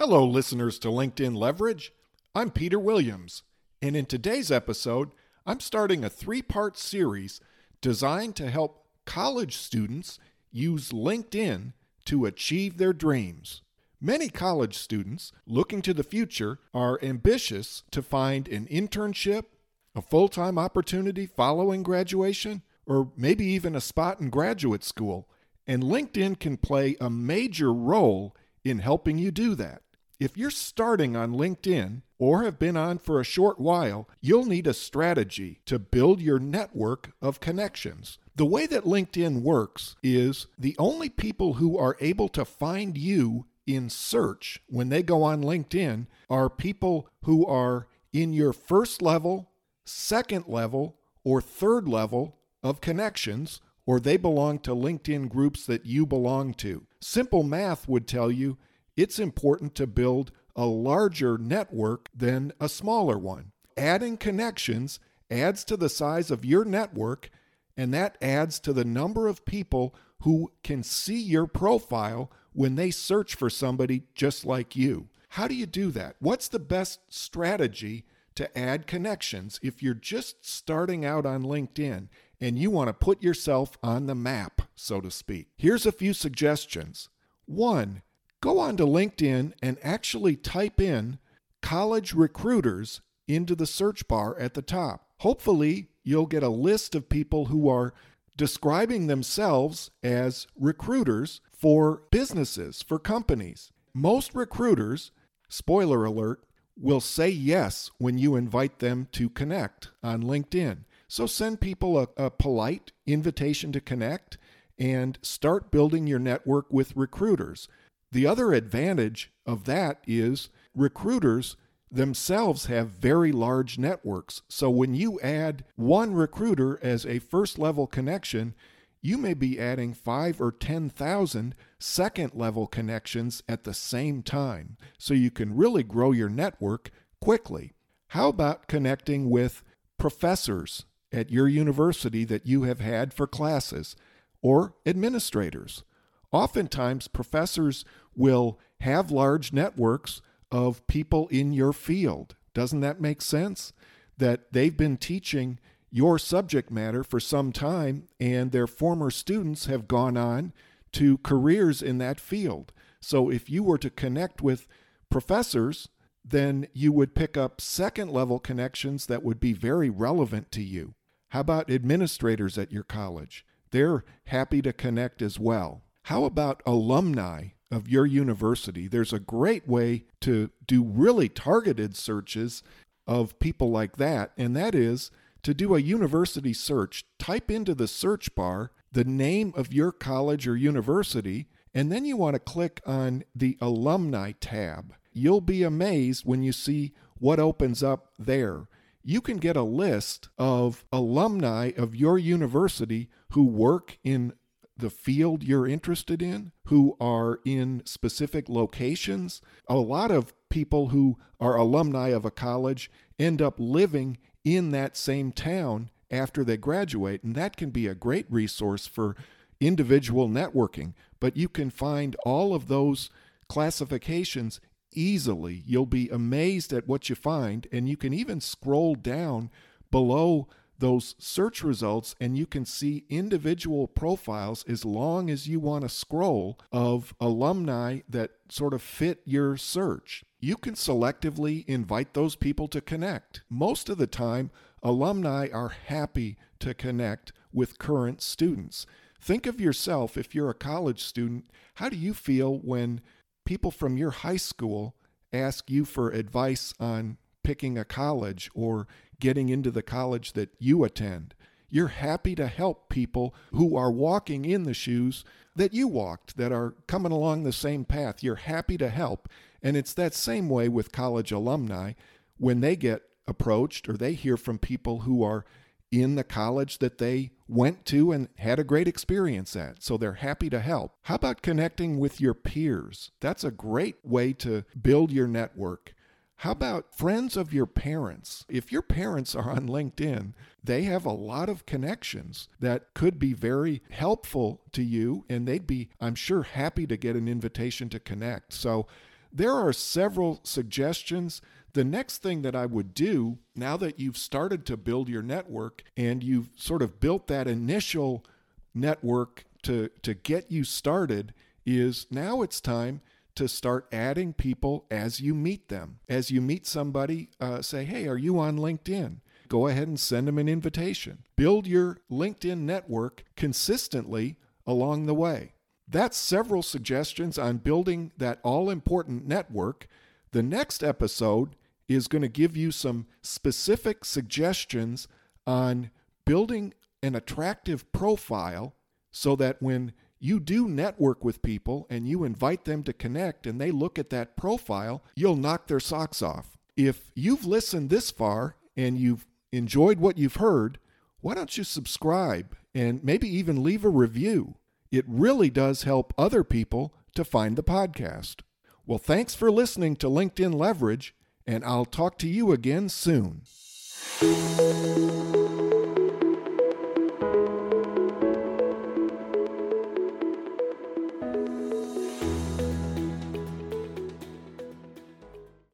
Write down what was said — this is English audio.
Hello, listeners to LinkedIn Leverage. I'm Peter Williams, and in today's episode, I'm starting a three part series designed to help college students use LinkedIn to achieve their dreams. Many college students looking to the future are ambitious to find an internship, a full time opportunity following graduation, or maybe even a spot in graduate school. And LinkedIn can play a major role in helping you do that. If you're starting on LinkedIn or have been on for a short while, you'll need a strategy to build your network of connections. The way that LinkedIn works is the only people who are able to find you in search when they go on LinkedIn are people who are in your first level, second level, or third level of connections, or they belong to LinkedIn groups that you belong to. Simple math would tell you it's important to build a larger network than a smaller one. Adding connections adds to the size of your network, and that adds to the number of people who can see your profile when they search for somebody just like you. How do you do that? What's the best strategy to add connections if you're just starting out on LinkedIn and you want to put yourself on the map, so to speak? Here's a few suggestions. One, go on to LinkedIn and actually type in college recruiters into the search bar at the top. Hopefully, you'll get a list of people who are describing themselves as recruiters for businesses, for companies. Most recruiters, spoiler alert, will say yes when you invite them to connect on LinkedIn. So send people a, a polite invitation to connect and start building your network with recruiters. The other advantage of that is recruiters themselves have very large networks. So when you add one recruiter as a first level connection, you may be adding five or 10,000 second level connections at the same time. So you can really grow your network quickly. How about connecting with professors at your university that you have had for classes or administrators? Oftentimes, professors will have large networks of people in your field. Doesn't that make sense? That they've been teaching your subject matter for some time and their former students have gone on to careers in that field. So if you were to connect with professors, then you would pick up second level connections that would be very relevant to you. How about administrators at your college? They're happy to connect as well. How about alumni of your university? There's a great way to do really targeted searches of people like that, and that is to do a university search. Type into the search bar the name of your college or university, and then you want to click on the alumni tab. You'll be amazed when you see what opens up there. You can get a list of alumni of your university who work in the field you're interested in, who are in specific locations. A lot of people who are alumni of a college end up living in that same town after they graduate, and that can be a great resource for individual networking. But you can find all of those classifications easily. You'll be amazed at what you find, and you can even scroll down below those search results and you can see individual profiles as long as you want to scroll of alumni that sort of fit your search. You can selectively invite those people to connect. Most of the time, alumni are happy to connect with current students. Think of yourself if you're a college student. How do you feel when people from your high school ask you for advice on picking a college or getting into the college that you attend. You're happy to help people who are walking in the shoes that you walked, that are coming along the same path. You're happy to help. And it's that same way with college alumni when they get approached or they hear from people who are in the college that they went to and had a great experience at. So they're happy to help. How about connecting with your peers? That's a great way to build your network. How about friends of your parents? If your parents are on LinkedIn, they have a lot of connections that could be very helpful to you, and they'd be, I'm sure, happy to get an invitation to connect. So there are several suggestions. The next thing that I would do now that you've started to build your network and you've sort of built that initial network to, to get you started is now it's time to start adding people as you meet them. As you meet somebody, uh, say, hey, are you on LinkedIn? Go ahead and send them an invitation. Build your LinkedIn network consistently along the way. That's several suggestions on building that all important network. The next episode is going to give you some specific suggestions on building an attractive profile so that when you do network with people and you invite them to connect and they look at that profile, you'll knock their socks off. If you've listened this far and you've enjoyed what you've heard, why don't you subscribe and maybe even leave a review? It really does help other people to find the podcast. Well, thanks for listening to LinkedIn Leverage, and I'll talk to you again soon.